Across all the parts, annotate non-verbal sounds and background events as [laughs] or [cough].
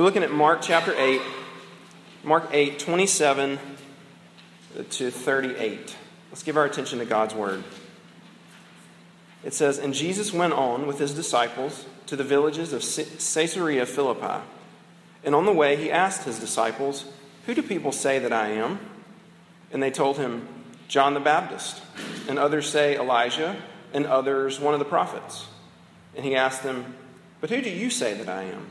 We're looking at Mark chapter 8, Mark 8, 27 to 38. Let's give our attention to God's word. It says, And Jesus went on with his disciples to the villages of Caesarea Philippi. And on the way, he asked his disciples, Who do people say that I am? And they told him, John the Baptist. And others say Elijah, and others one of the prophets. And he asked them, But who do you say that I am?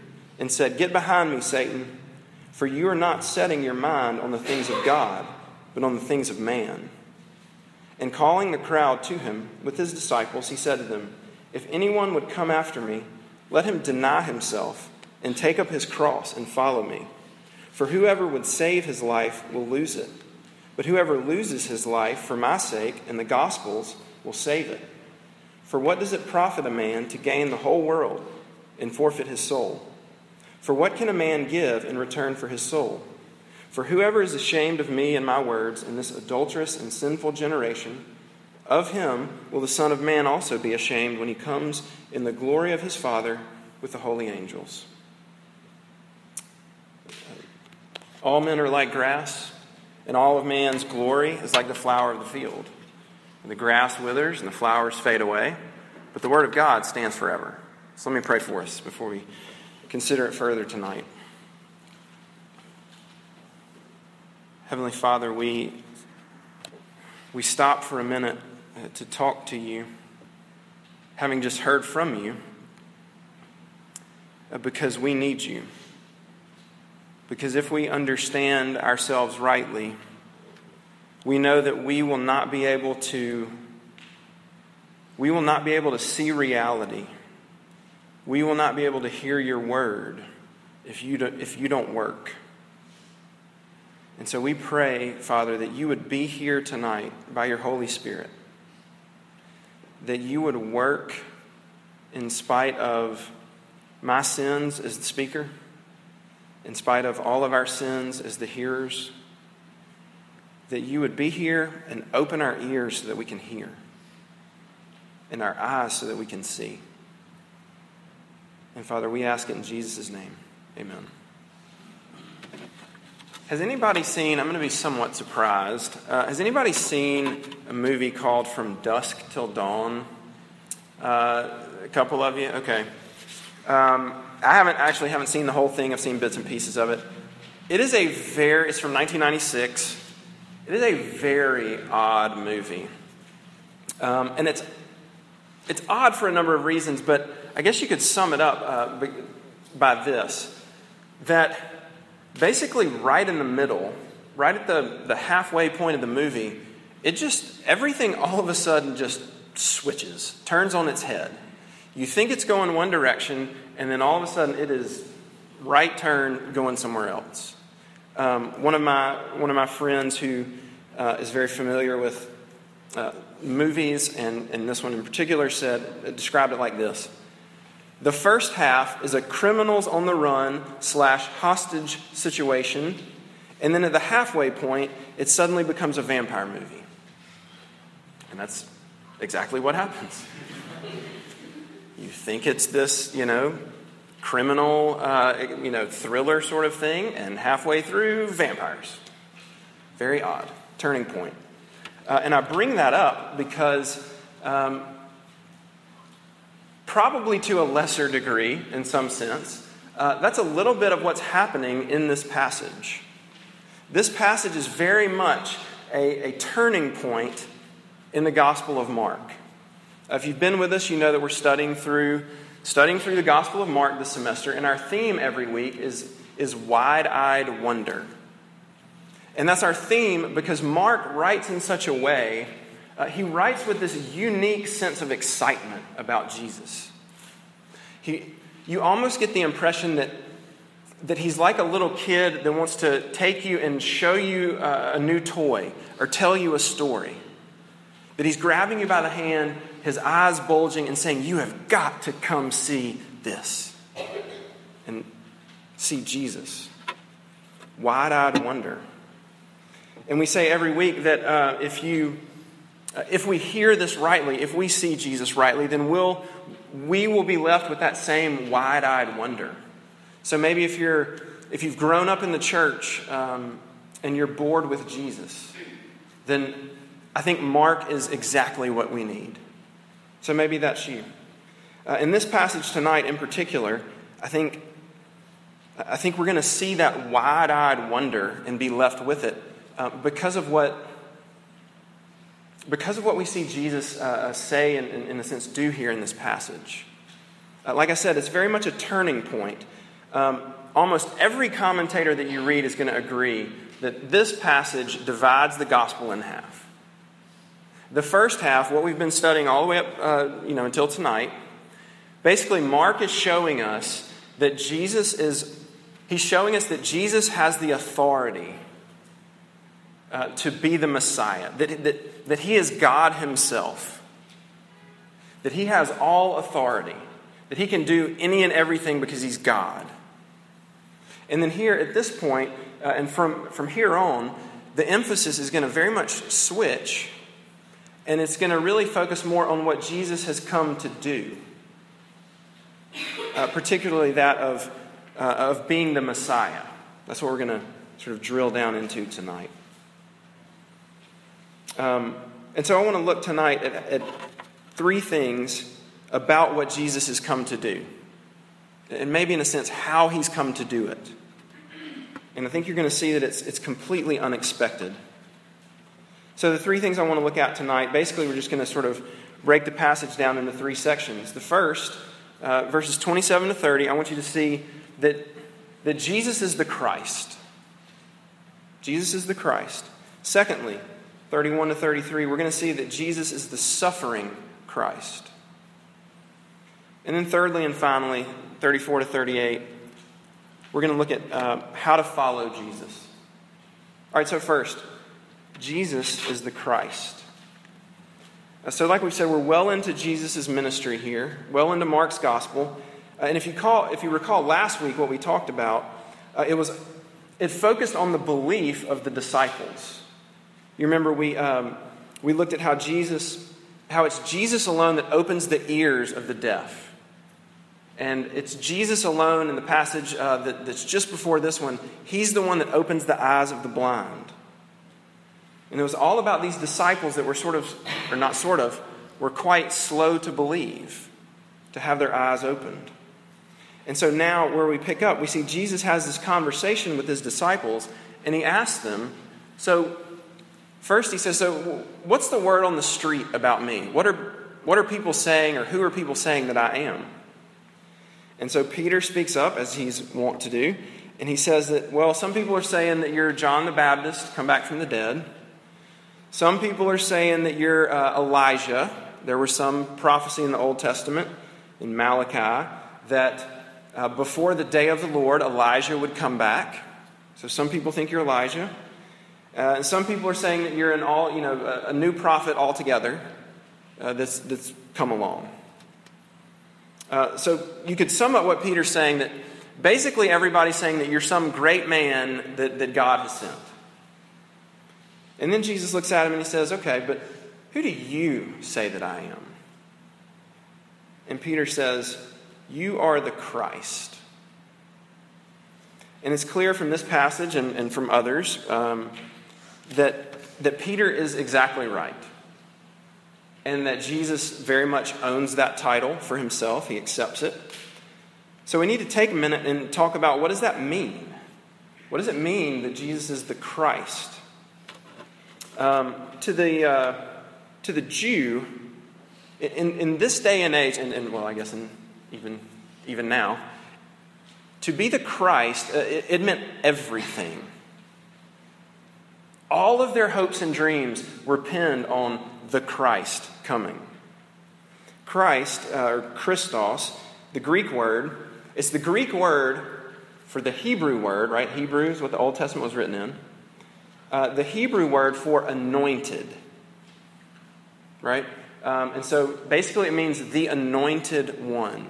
and said, Get behind me, Satan, for you are not setting your mind on the things of God, but on the things of man. And calling the crowd to him with his disciples, he said to them, If anyone would come after me, let him deny himself and take up his cross and follow me. For whoever would save his life will lose it, but whoever loses his life for my sake and the gospel's will save it. For what does it profit a man to gain the whole world and forfeit his soul? For what can a man give in return for his soul? For whoever is ashamed of me and my words in this adulterous and sinful generation, of him will the Son of Man also be ashamed when he comes in the glory of his Father with the holy angels. All men are like grass, and all of man's glory is like the flower of the field. And the grass withers and the flowers fade away, but the word of God stands forever. So let me pray for us before we consider it further tonight. Heavenly Father, we, we stop for a minute uh, to talk to you, having just heard from you, uh, because we need you. Because if we understand ourselves rightly, we know that we will not be able to we will not be able to see reality we will not be able to hear your word if you, do, if you don't work. And so we pray, Father, that you would be here tonight by your Holy Spirit, that you would work in spite of my sins as the speaker, in spite of all of our sins as the hearers, that you would be here and open our ears so that we can hear, and our eyes so that we can see. And Father, we ask it in Jesus' name. Amen. Has anybody seen, I'm going to be somewhat surprised, uh, has anybody seen a movie called From Dusk Till Dawn? Uh, a couple of you? Okay. Um, I haven't actually haven't seen the whole thing. I've seen bits and pieces of it. It is a very, it's from 1996. It is a very odd movie. Um, and it's, it's odd for a number of reasons, but I guess you could sum it up uh, by this that basically, right in the middle, right at the, the halfway point of the movie, it just, everything all of a sudden just switches, turns on its head. You think it's going one direction, and then all of a sudden it is right turn going somewhere else. Um, one, of my, one of my friends who uh, is very familiar with uh, movies, and, and this one in particular, said, described it like this the first half is a criminals on the run slash hostage situation. And then at the halfway point, it suddenly becomes a vampire movie. And that's exactly what happens. You think it's this, you know, criminal, uh, you know, thriller sort of thing, and halfway through, vampires. Very odd. Turning point. Uh, and I bring that up because um, probably to a lesser degree in some sense. Uh, that's a little bit of what's happening in this passage. This passage is very much a, a turning point in the Gospel of Mark. Uh, if you've been with us, you know that we're studying through studying through the Gospel of Mark this semester, and our theme every week is, is wide-eyed wonder. And that's our theme because Mark writes in such a way uh, he writes with this unique sense of excitement about Jesus. He, you almost get the impression that that he's like a little kid that wants to take you and show you a, a new toy or tell you a story. That he's grabbing you by the hand, his eyes bulging, and saying, You have got to come see this. And see Jesus. Wide eyed wonder. And we say every week that uh, if you. Uh, if we hear this rightly, if we see Jesus rightly, then we'll, we will be left with that same wide eyed wonder. So maybe if, you're, if you've grown up in the church um, and you're bored with Jesus, then I think Mark is exactly what we need. So maybe that's you. Uh, in this passage tonight in particular, I think, I think we're going to see that wide eyed wonder and be left with it uh, because, of what, because of what we see Jesus uh, say and, in a sense, do here in this passage. Uh, like I said, it's very much a turning point. Um, almost every commentator that you read is going to agree that this passage divides the gospel in half. The first half, what we've been studying all the way up, uh, you know, until tonight, basically Mark is showing us that Jesus is, he's showing us that Jesus has the authority uh, to be the Messiah, that, that, that he is God himself, that he has all authority, that he can do any and everything because he's God. And then here at this point, uh, and from, from here on, the emphasis is going to very much switch, and it's going to really focus more on what Jesus has come to do, uh, particularly that of, uh, of being the Messiah. That's what we're going to sort of drill down into tonight. Um, and so I want to look tonight at, at three things about what Jesus has come to do, and maybe in a sense, how he's come to do it. And I think you're going to see that it's, it's completely unexpected. So, the three things I want to look at tonight basically, we're just going to sort of break the passage down into three sections. The first, uh, verses 27 to 30, I want you to see that, that Jesus is the Christ. Jesus is the Christ. Secondly, 31 to 33, we're going to see that Jesus is the suffering Christ. And then, thirdly and finally, 34 to 38, we're going to look at uh, how to follow Jesus. All right, so first, Jesus is the Christ. Uh, so, like we said, we're well into Jesus' ministry here, well into Mark's gospel. Uh, and if you, call, if you recall last week what we talked about, uh, it was it focused on the belief of the disciples. You remember we, um, we looked at how Jesus, how it's Jesus alone that opens the ears of the deaf. And it's Jesus alone in the passage uh, that, that's just before this one. He's the one that opens the eyes of the blind. And it was all about these disciples that were sort of, or not sort of, were quite slow to believe, to have their eyes opened. And so now, where we pick up, we see Jesus has this conversation with his disciples, and he asks them, So, first he says, So, what's the word on the street about me? What are, what are people saying, or who are people saying that I am? And so Peter speaks up, as he's wont to do, and he says that, well, some people are saying that you're John the Baptist, come back from the dead. Some people are saying that you're uh, Elijah. There was some prophecy in the Old Testament, in Malachi, that uh, before the day of the Lord, Elijah would come back. So some people think you're Elijah. Uh, and some people are saying that you're an all, you know, a, a new prophet altogether uh, that's, that's come along. Uh, so you could sum up what Peter's saying that basically everybody's saying that you're some great man that, that God has sent. And then Jesus looks at him and he says, Okay, but who do you say that I am? And Peter says, You are the Christ. And it's clear from this passage and, and from others um, that, that Peter is exactly right and that Jesus very much owns that title for himself. He accepts it. So we need to take a minute and talk about what does that mean? What does it mean that Jesus is the Christ? Um, to, the, uh, to the Jew, in, in this day and age, and, and well, I guess in, even, even now, to be the Christ, uh, it, it meant everything. All of their hopes and dreams were pinned on the Christ coming. Christ, uh, or Christos, the Greek word, it's the Greek word for the Hebrew word, right? Hebrew is what the Old Testament was written in. Uh, the Hebrew word for anointed, right? Um, and so basically it means the anointed one.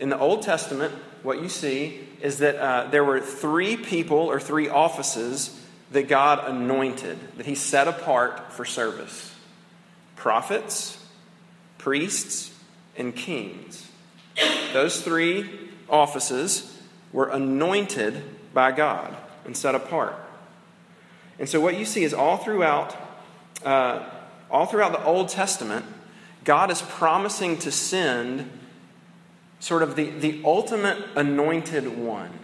In the Old Testament, what you see is that uh, there were three people or three offices that God anointed, that He set apart for service prophets, priests, and kings. Those three offices were anointed by God and set apart. And so what you see is all throughout, uh, all throughout the Old Testament, God is promising to send sort of the, the ultimate anointed one,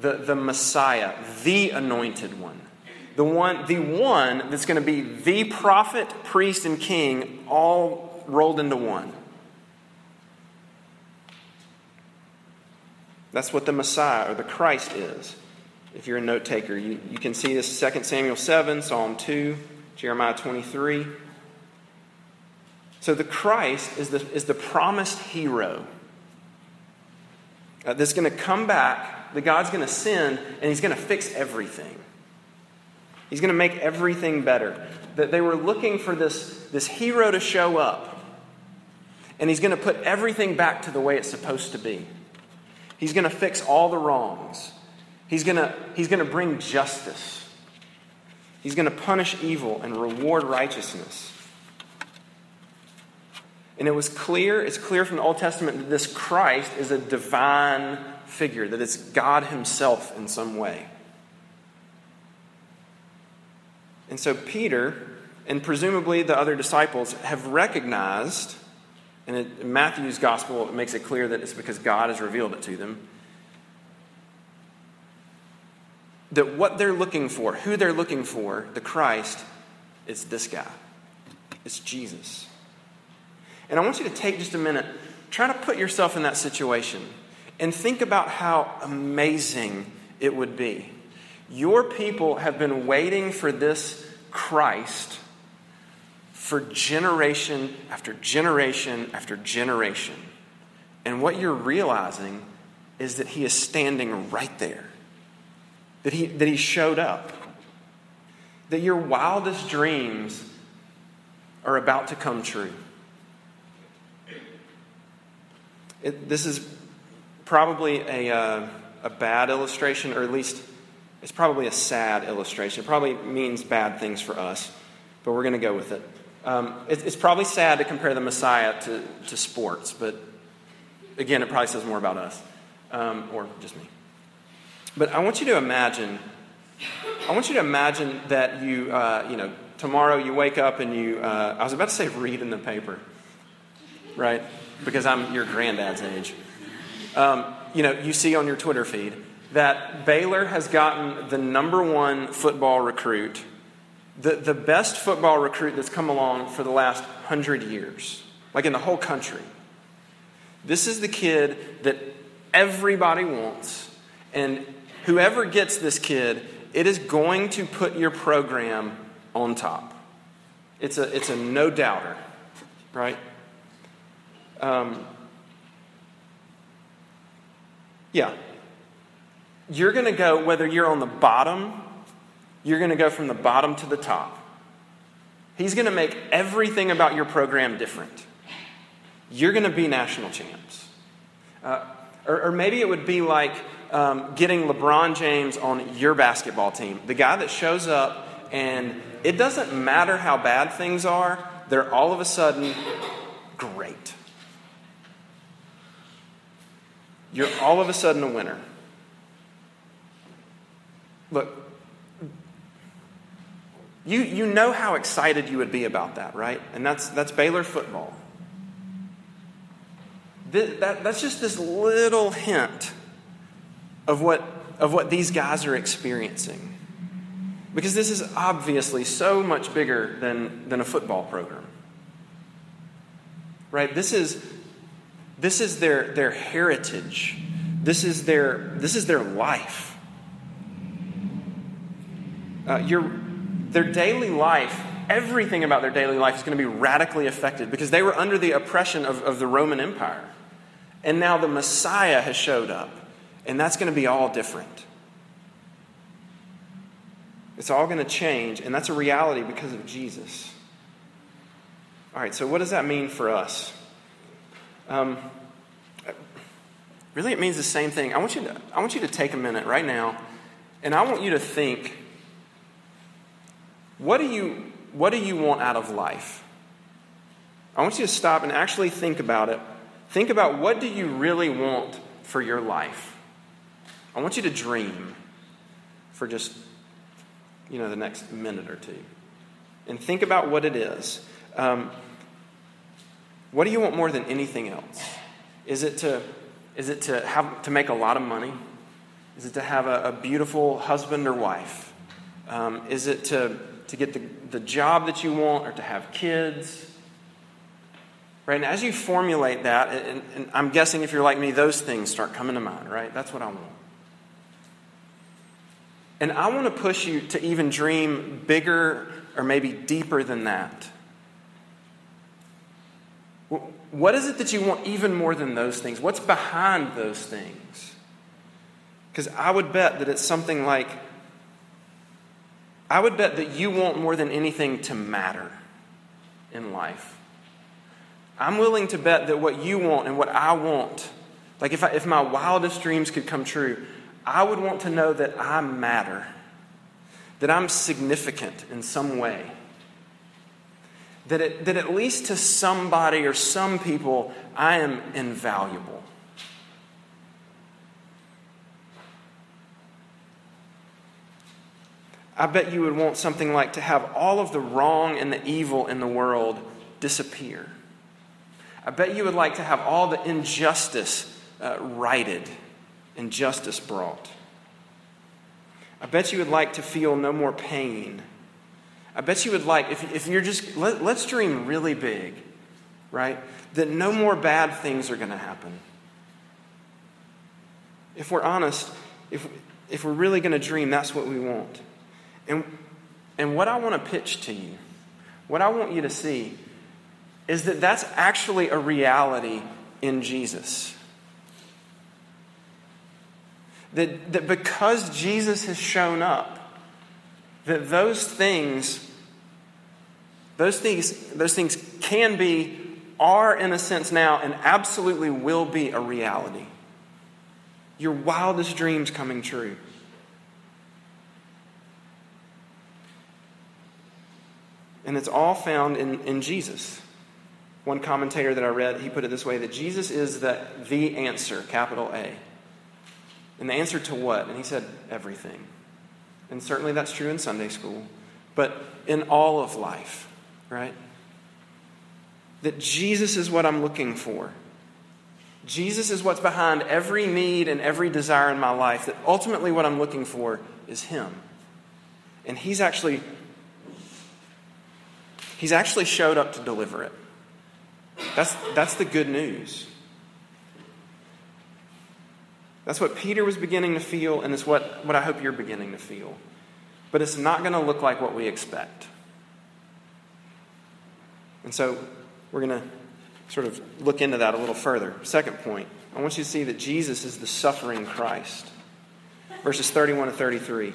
the, the Messiah, the anointed one. The one, the one that's going to be the prophet, priest, and king all rolled into one. That's what the Messiah or the Christ is. If you're a note taker, you, you can see this 2 Samuel 7, Psalm 2, Jeremiah 23. So the Christ is the, is the promised hero uh, that's going to come back, that God's going to send, and he's going to fix everything. He's going to make everything better. That they were looking for this, this hero to show up, and he's going to put everything back to the way it's supposed to be. He's going to fix all the wrongs. He's going to, he's going to bring justice. He's going to punish evil and reward righteousness. And it was clear, it's clear from the Old Testament that this Christ is a divine figure, that it's God Himself in some way. And so Peter and presumably the other disciples have recognized, and in Matthew's gospel it makes it clear that it's because God has revealed it to them, that what they're looking for, who they're looking for, the Christ, is this guy. It's Jesus. And I want you to take just a minute, try to put yourself in that situation, and think about how amazing it would be. Your people have been waiting for this Christ for generation after generation after generation. And what you're realizing is that he is standing right there, that he, that he showed up, that your wildest dreams are about to come true. It, this is probably a, uh, a bad illustration, or at least it's probably a sad illustration. It probably means bad things for us, but we're going to go with it. Um, it. It's probably sad to compare the Messiah to, to sports, but again, it probably says more about us, um, or just me. But I want you to imagine, I want you to imagine that you, uh, you know, tomorrow you wake up and you, uh, I was about to say read in the paper, right? because I'm your granddad's age. Um, you know, you see on your Twitter feed that Baylor has gotten the number one football recruit, the, the best football recruit that's come along for the last hundred years, like in the whole country. This is the kid that everybody wants, and whoever gets this kid, it is going to put your program on top. It's a, it's a no doubter, right? Um, yeah. You're going to go, whether you're on the bottom, you're going to go from the bottom to the top. He's going to make everything about your program different. You're going to be national champs. Uh, or, or, maybe it would be like um, getting LeBron James on your basketball team. The guy that shows up, and it doesn't matter how bad things are, they're all of a sudden great. You're all of a sudden a winner. Look, you, you know how excited you would be about that, right? And that's, that's Baylor football. That, that, that's just this little hint of what, of what these guys are experiencing. Because this is obviously so much bigger than, than a football program. Right? This is, this is their, their heritage. This is their, this is their life. Uh, your, their daily life, everything about their daily life is going to be radically affected because they were under the oppression of, of the Roman Empire. And now the Messiah has showed up. And that's going to be all different. It's all going to change, and that's a reality because of Jesus. All right, so what does that mean for us? Um, really, it means the same thing. I want, you to, I want you to take a minute right now, and I want you to think what do you, what do you want out of life? I want you to stop and actually think about it. Think about what do you really want for your life? I want you to dream for just you know, the next minute or two. And think about what it is. Um, what do you want more than anything else? Is it to, is it to, have, to make a lot of money? Is it to have a, a beautiful husband or wife? Um, is it to, to get the, the job that you want or to have kids? Right? And as you formulate that, and, and I'm guessing if you're like me, those things start coming to mind, right? That's what I want. And I want to push you to even dream bigger or maybe deeper than that. What is it that you want even more than those things? What's behind those things? Because I would bet that it's something like I would bet that you want more than anything to matter in life. I'm willing to bet that what you want and what I want, like if, I, if my wildest dreams could come true, I would want to know that I matter, that I'm significant in some way. That, it, that at least to somebody or some people, I am invaluable. I bet you would want something like to have all of the wrong and the evil in the world disappear. I bet you would like to have all the injustice uh, righted and justice brought. I bet you would like to feel no more pain. I bet you would like, if, if you're just, let, let's dream really big, right? That no more bad things are going to happen. If we're honest, if, if we're really going to dream, that's what we want. And, and what I want to pitch to you, what I want you to see, is that that's actually a reality in Jesus. That, that because Jesus has shown up, that those things, those things, those things can be, are in a sense now, and absolutely will be a reality. Your wildest dreams coming true. And it's all found in, in Jesus. One commentator that I read, he put it this way that Jesus is the, the answer, capital A. And the answer to what? And he said, everything. And certainly that's true in Sunday school, but in all of life, right? That Jesus is what I'm looking for. Jesus is what's behind every need and every desire in my life. That ultimately what I'm looking for is Him. And He's actually He's actually showed up to deliver it. That's, that's the good news. That's what Peter was beginning to feel, and it's what, what I hope you're beginning to feel. But it's not going to look like what we expect. And so we're going to sort of look into that a little further. Second point, I want you to see that Jesus is the suffering Christ. Verses 31 to 33.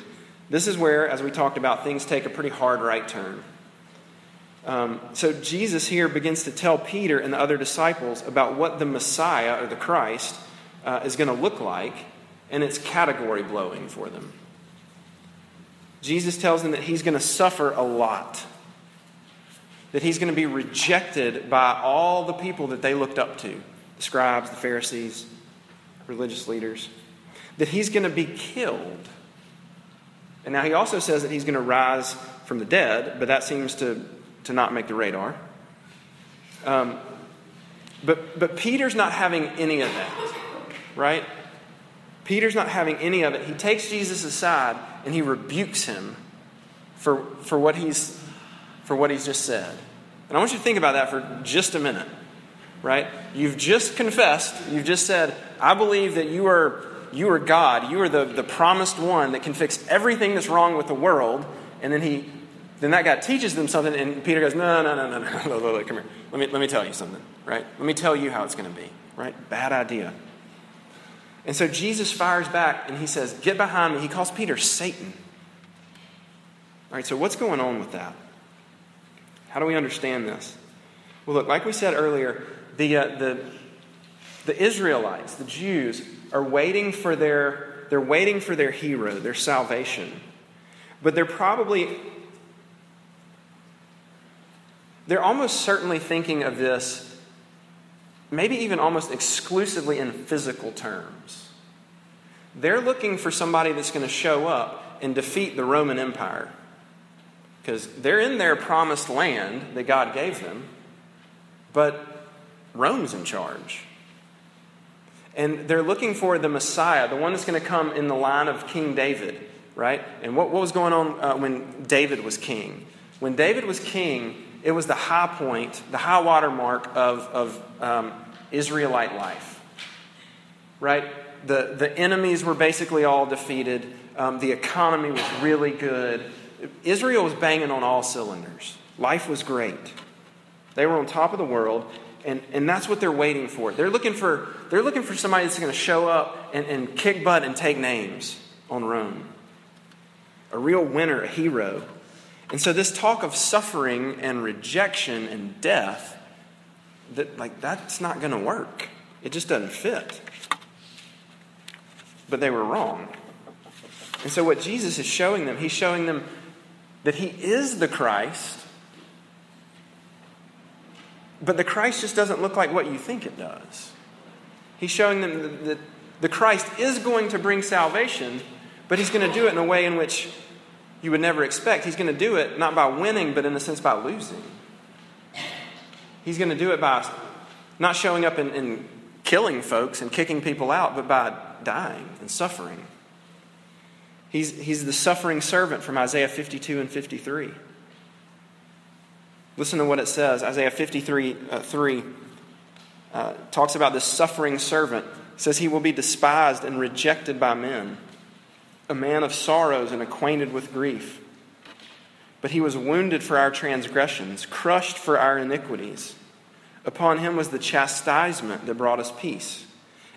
This is where, as we talked about, things take a pretty hard right turn. Um, so Jesus here begins to tell Peter and the other disciples about what the Messiah or the Christ uh, is going to look like, and it's category blowing for them. Jesus tells them that he's going to suffer a lot, that he's going to be rejected by all the people that they looked up to the scribes, the Pharisees, religious leaders, that he's going to be killed. And now he also says that he's going to rise from the dead, but that seems to, to not make the radar. Um, but, but Peter's not having any of that right? Peter's not having any of it. He takes Jesus aside and he rebukes him for, for, what he's, for what he's just said. And I want you to think about that for just a minute, right? You've just confessed, you've just said, I believe that you are, you are God, you are the, the promised one that can fix everything that's wrong with the world. And then he then that guy teaches them something, and Peter goes, No, no, no, no, no, no, no, no come here. Let me, let me tell you something, right? Let me tell you how it's going to be, right? Bad idea. And so Jesus fires back and he says, Get behind me. He calls Peter Satan. All right, so what's going on with that? How do we understand this? Well, look, like we said earlier, the, uh, the, the Israelites, the Jews, are waiting for their, they're waiting for their hero, their salvation. But they're probably, they're almost certainly thinking of this maybe even almost exclusively in physical terms. They're looking for somebody that's going to show up and defeat the Roman Empire. Because they're in their promised land that God gave them, but Rome's in charge. And they're looking for the Messiah, the one that's going to come in the line of King David, right? And what, what was going on uh, when David was king? When David was king, it was the high point, the high water mark of, of um, Israelite life, right? The, the enemies were basically all defeated. Um, the economy was really good. Israel was banging on all cylinders. Life was great. They were on top of the world, and, and that's what they're waiting for. They're looking for, they're looking for somebody that's going to show up and, and kick butt and take names on Rome. A real winner, a hero. And so, this talk of suffering and rejection and death, that, like, that's not going to work. It just doesn't fit. But they were wrong. And so, what Jesus is showing them, he's showing them that he is the Christ, but the Christ just doesn't look like what you think it does. He's showing them that the Christ is going to bring salvation, but he's going to do it in a way in which you would never expect. He's going to do it not by winning, but in a sense by losing. He's going to do it by not showing up and, and killing folks and kicking people out, but by dying and suffering. He's, he's the suffering servant from Isaiah 52 and 53. Listen to what it says. Isaiah 53 uh, 3 uh, talks about this suffering servant. Says, He will be despised and rejected by men, a man of sorrows and acquainted with grief. But he was wounded for our transgressions, crushed for our iniquities. Upon him was the chastisement that brought us peace,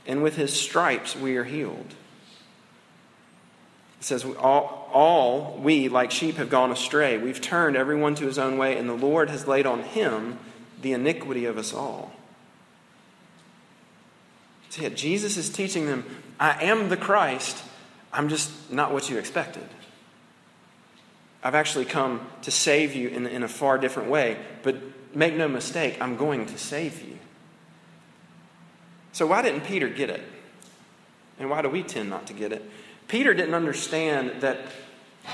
and with his stripes we are healed. It says, all, all we, like sheep, have gone astray. We've turned everyone to his own way, and the Lord has laid on him the iniquity of us all. See, Jesus is teaching them, I am the Christ. I'm just not what you expected. I've actually come to save you in, in a far different way. But make no mistake, I'm going to save you. So, why didn't Peter get it? And why do we tend not to get it? Peter didn't understand that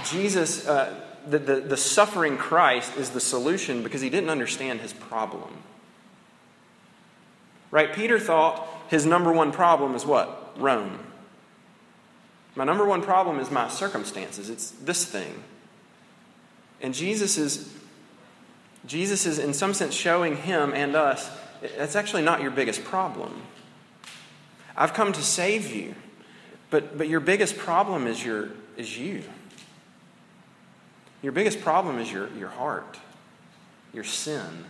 Jesus, uh, the, the, the suffering Christ is the solution because he didn't understand his problem. Right? Peter thought his number one problem is what? Rome. My number one problem is my circumstances. It's this thing. And Jesus is, Jesus is, in some sense, showing him and us that's actually not your biggest problem. I've come to save you. But, but your biggest problem is, your, is you. Your biggest problem is your, your heart, your sin.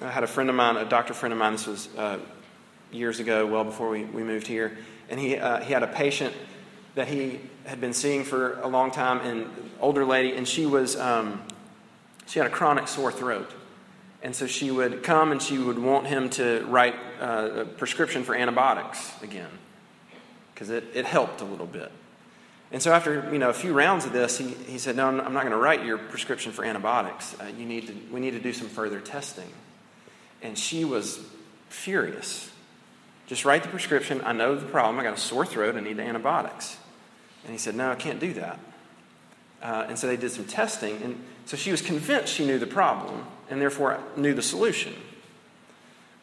I had a friend of mine, a doctor friend of mine, this was uh, years ago, well before we, we moved here, and he, uh, he had a patient that he had been seeing for a long time, an older lady, and she was, um, she had a chronic sore throat. And so she would come and she would want him to write uh, a prescription for antibiotics again because it, it helped a little bit. And so after you know a few rounds of this, he, he said, "No, I'm not going to write your prescription for antibiotics. Uh, you need to, we need to do some further testing." And she was furious. Just write the prescription. I know the problem. I got a sore throat. I need antibiotics. And he said, "No, I can't do that." Uh, and so they did some testing, and so she was convinced she knew the problem and therefore knew the solution.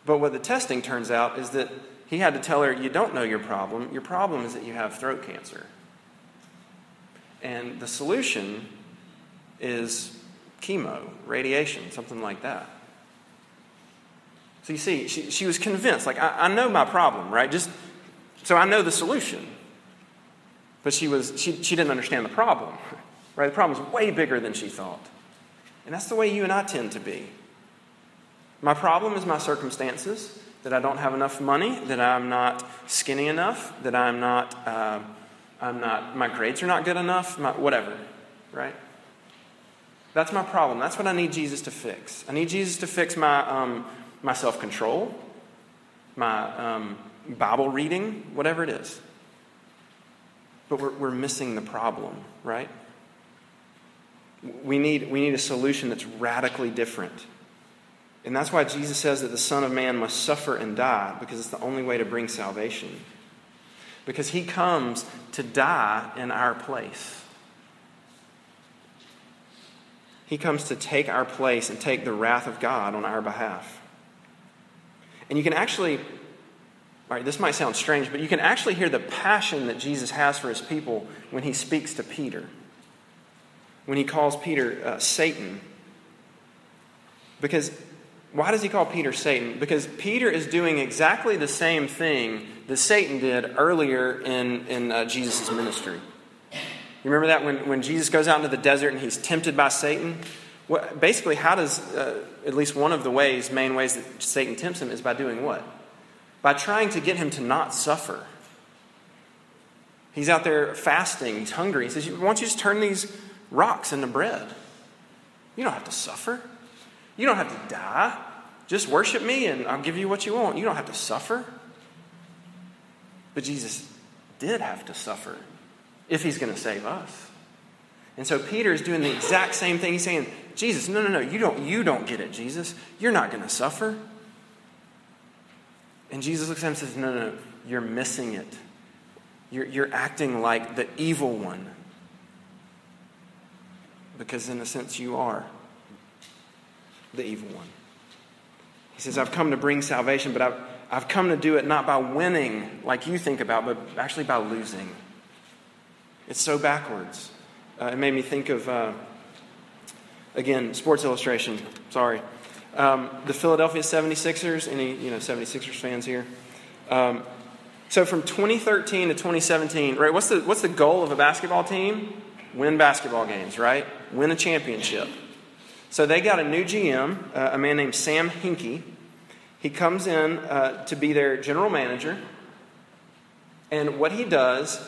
But what the testing turns out is that he had to tell her, You don't know your problem. Your problem is that you have throat cancer. And the solution is chemo, radiation, something like that. So you see, she, she was convinced, like, I, I know my problem, right? Just so I know the solution. But she was she, she didn't understand the problem. [laughs] Right? The problem way bigger than she thought. And that's the way you and I tend to be. My problem is my circumstances that I don't have enough money, that I'm not skinny enough, that I'm not, uh, I'm not, my grades are not good enough, my, whatever, right? That's my problem. That's what I need Jesus to fix. I need Jesus to fix my, um, my self control, my um, Bible reading, whatever it is. But we're, we're missing the problem, right? We need, we need a solution that's radically different. And that's why Jesus says that the Son of Man must suffer and die, because it's the only way to bring salvation. Because he comes to die in our place. He comes to take our place and take the wrath of God on our behalf. And you can actually, all right, this might sound strange, but you can actually hear the passion that Jesus has for his people when he speaks to Peter. When he calls Peter uh, Satan. Because why does he call Peter Satan? Because Peter is doing exactly the same thing that Satan did earlier in, in uh, Jesus' ministry. You remember that when, when Jesus goes out into the desert and he's tempted by Satan? What, basically, how does, uh, at least one of the ways, main ways that Satan tempts him is by doing what? By trying to get him to not suffer. He's out there fasting, he's hungry. He says, Why don't you just turn these rocks into bread? You don't have to suffer. You don't have to die. Just worship me and I'll give you what you want. You don't have to suffer. But Jesus did have to suffer if he's going to save us. And so Peter is doing the exact same thing. He's saying, Jesus, no, no, no, you don't, you don't get it, Jesus. You're not going to suffer. And Jesus looks at him and says, No, no, no, you're missing it. You're, you're acting like the evil one. Because, in a sense, you are the evil one. He says, I've come to bring salvation, but I've, I've come to do it not by winning like you think about, but actually by losing. It's so backwards. Uh, it made me think of, uh, again, Sports Illustration. Sorry. Um, the Philadelphia 76ers. Any you know 76ers fans here? Um, so from 2013 to 2017, right? What's the what's the goal of a basketball team? Win basketball games, right? Win a championship. So they got a new GM, uh, a man named Sam Hinkie. He comes in uh, to be their general manager. And what he does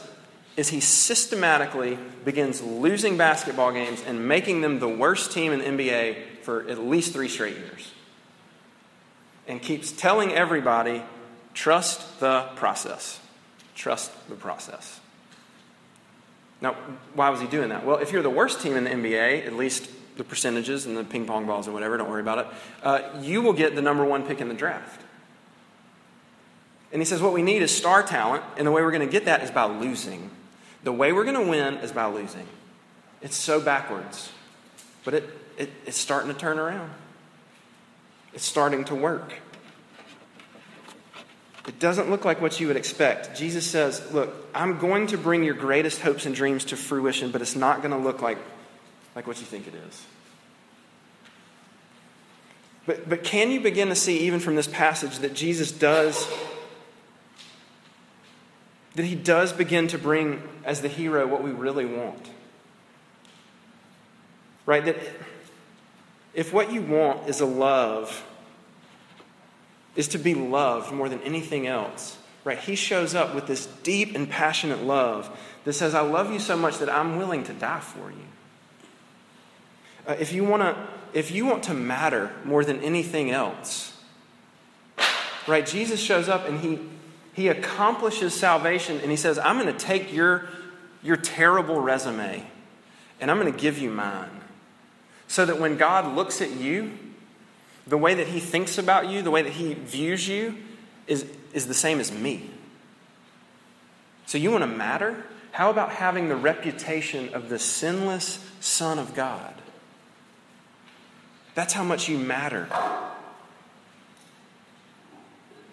is he systematically begins losing basketball games and making them the worst team in the NBA for at least three straight years. And keeps telling everybody trust the process. Trust the process. Now, why was he doing that? Well, if you're the worst team in the NBA, at least the percentages and the ping pong balls or whatever, don't worry about it, uh, you will get the number one pick in the draft. And he says, What we need is star talent, and the way we're going to get that is by losing. The way we're going to win is by losing. It's so backwards, but it, it, it's starting to turn around. It's starting to work. It doesn't look like what you would expect. Jesus says, Look, I'm going to bring your greatest hopes and dreams to fruition, but it's not going to look like like what you think it is. But, but can you begin to see, even from this passage, that Jesus does, that he does begin to bring as the hero what we really want? Right? That if what you want is a love, is to be loved more than anything else, right? He shows up with this deep and passionate love that says, I love you so much that I'm willing to die for you. Uh, if, you wanna, if you want to matter more than anything else, right, Jesus shows up and he, he accomplishes salvation and he says, I'm going to take your, your terrible resume and I'm going to give you mine. So that when God looks at you, the way that he thinks about you, the way that he views you, is, is the same as me. So you want to matter? How about having the reputation of the sinless Son of God? That's how much you matter.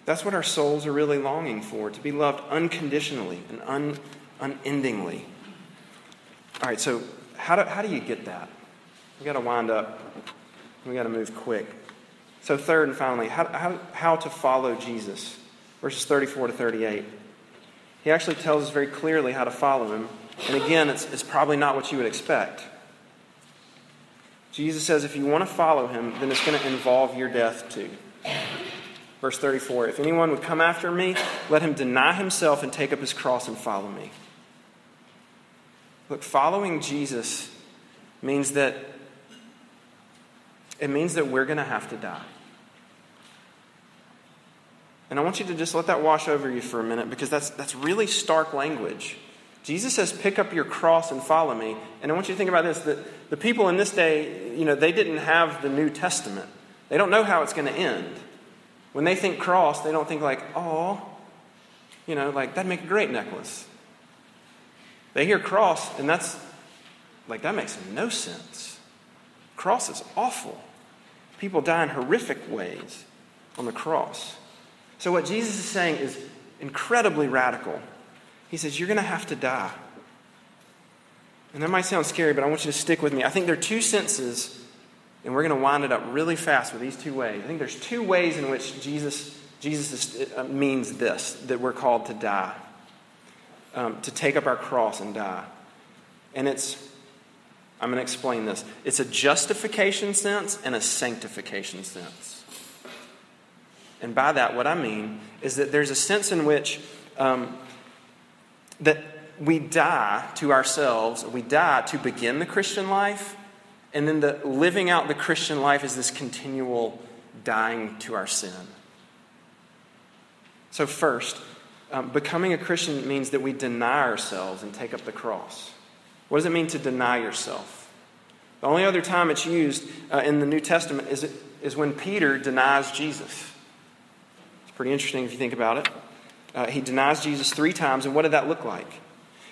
That's what our souls are really longing for to be loved unconditionally and un, unendingly. All right, so how do, how do you get that? We've got to wind up, we've got to move quick. So, third and finally, how, how, how to follow Jesus. Verses 34 to 38. He actually tells us very clearly how to follow him. And again, it's, it's probably not what you would expect. Jesus says if you want to follow him, then it's going to involve your death too. Verse 34 If anyone would come after me, let him deny himself and take up his cross and follow me. Look, following Jesus means that it means that we're going to have to die. And I want you to just let that wash over you for a minute because that's, that's really stark language. Jesus says, pick up your cross and follow me. And I want you to think about this that the people in this day, you know, they didn't have the New Testament. They don't know how it's going to end. When they think cross, they don't think like, oh, you know, like that'd make a great necklace. They hear cross, and that's like that makes no sense. Cross is awful. People die in horrific ways on the cross. So, what Jesus is saying is incredibly radical. He says, You're going to have to die. And that might sound scary, but I want you to stick with me. I think there are two senses and we're going to wind it up really fast with these two ways. I think there's two ways in which Jesus, Jesus is, uh, means this that we're called to die, um, to take up our cross and die. And it's, I'm going to explain this it's a justification sense and a sanctification sense. And by that, what I mean is that there's a sense in which um, that we die to ourselves, we die to begin the Christian life and then the living out the Christian life is this continual dying to our sin. So, first, um, becoming a Christian means that we deny ourselves and take up the cross. What does it mean to deny yourself? The only other time it's used uh, in the New Testament is, it, is when Peter denies Jesus. It's pretty interesting if you think about it. Uh, he denies Jesus three times, and what did that look like?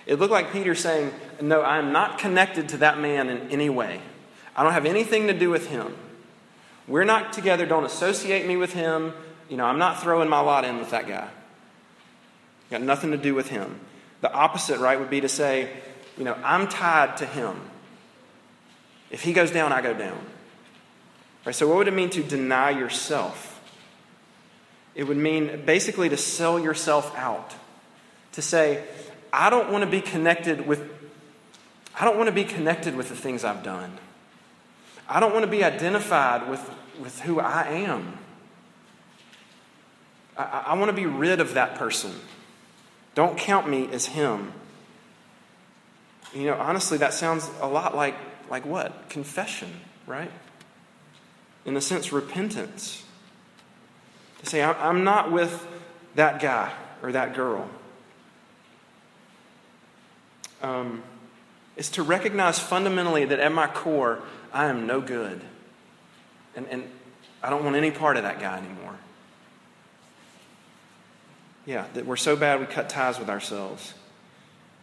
It looked like Peter saying, No, I am not connected to that man in any way. I don't have anything to do with him. We're not together. Don't associate me with him. You know, I'm not throwing my lot in with that guy. Got nothing to do with him. The opposite, right, would be to say, you know, I'm tied to him. If he goes down, I go down. Right, so what would it mean to deny yourself? It would mean basically to sell yourself out. To say, I don't want to be connected with I don't want to be connected with the things I've done. I don't want to be identified with, with who I am. I, I want to be rid of that person. Don't count me as him. You know, honestly, that sounds a lot like, like what? Confession, right? In a sense, repentance. To say, I'm not with that guy or that girl. Um, is to recognize fundamentally that at my core, I am no good. And, and I don't want any part of that guy anymore. Yeah, that we're so bad we cut ties with ourselves.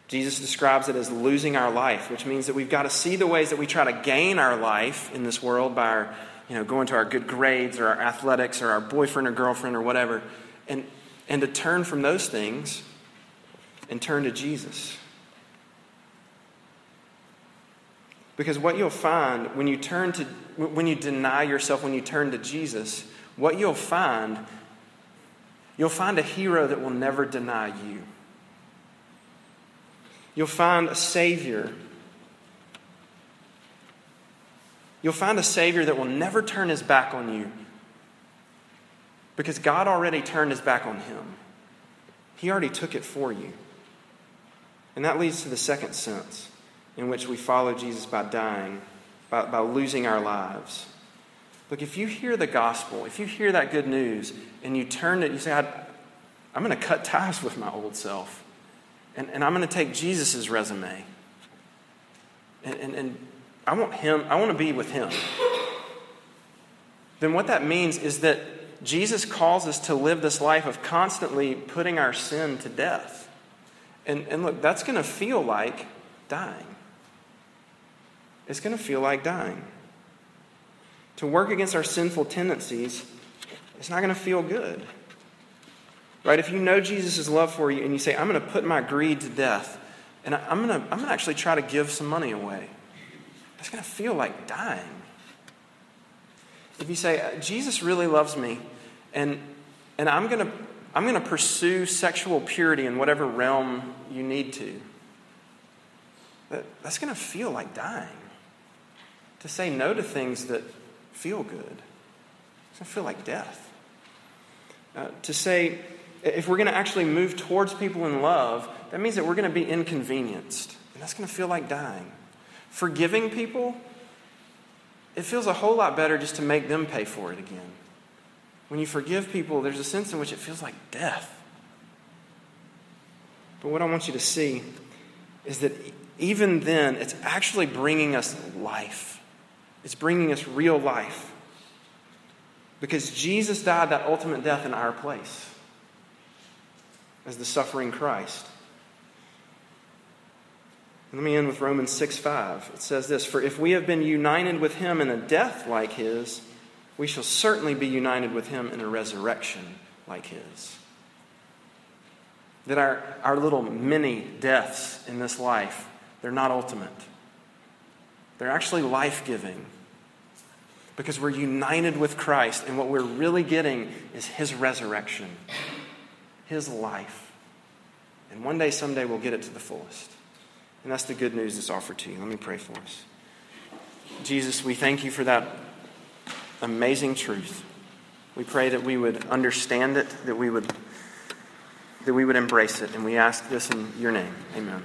Jesus describes it as losing our life, which means that we've got to see the ways that we try to gain our life in this world by our, you know, going to our good grades or our athletics or our boyfriend or girlfriend or whatever, and, and to turn from those things and turn to Jesus. Because what you'll find when you turn to when you deny yourself, when you turn to Jesus, what you'll find, you'll find a hero that will never deny you. You'll find a Savior. You'll find a Savior that will never turn his back on you because God already turned his back on him. He already took it for you. And that leads to the second sense in which we follow Jesus by dying, by, by losing our lives. Look, if you hear the gospel, if you hear that good news, and you turn it, you say, I'm going to cut ties with my old self, and, and I'm going to take Jesus' resume. And, and, and I want him, I want to be with him. Then what that means is that Jesus calls us to live this life of constantly putting our sin to death. And, and look, that's going to feel like dying it's going to feel like dying. To work against our sinful tendencies, it's not going to feel good. Right? If you know Jesus' love for you and you say, I'm going to put my greed to death and I'm going to, I'm going to actually try to give some money away, it's going to feel like dying. If you say, uh, Jesus really loves me and, and I'm going to, I'm going to pursue sexual purity in whatever realm you need to, that, that's going to feel like dying to say no to things that feel good. It's going to feel like death. Uh, to say, if we're going to actually move towards people in love, that means that we're going to be inconvenienced. And that's going to feel like dying. Forgiving people, it feels a whole lot better just to make them pay for it again. When you forgive people, there's a sense in which it feels like death. But what I want you to see is that even then, it's actually bringing us life. It's bringing us real life. Because Jesus died that ultimate death in our place as the suffering Christ. let me end with Romans 6 5. It says this For if we have been united with him in a death like his, we shall certainly be united with him in a resurrection like his. That our, our little mini deaths in this life, they're not ultimate. They're actually life giving because we're united with Christ, and what we're really getting is His resurrection, His life. And one day, someday, we'll get it to the fullest. And that's the good news that's offered to you. Let me pray for us. Jesus, we thank you for that amazing truth. We pray that we would understand it, that we would, that we would embrace it, and we ask this in your name. Amen.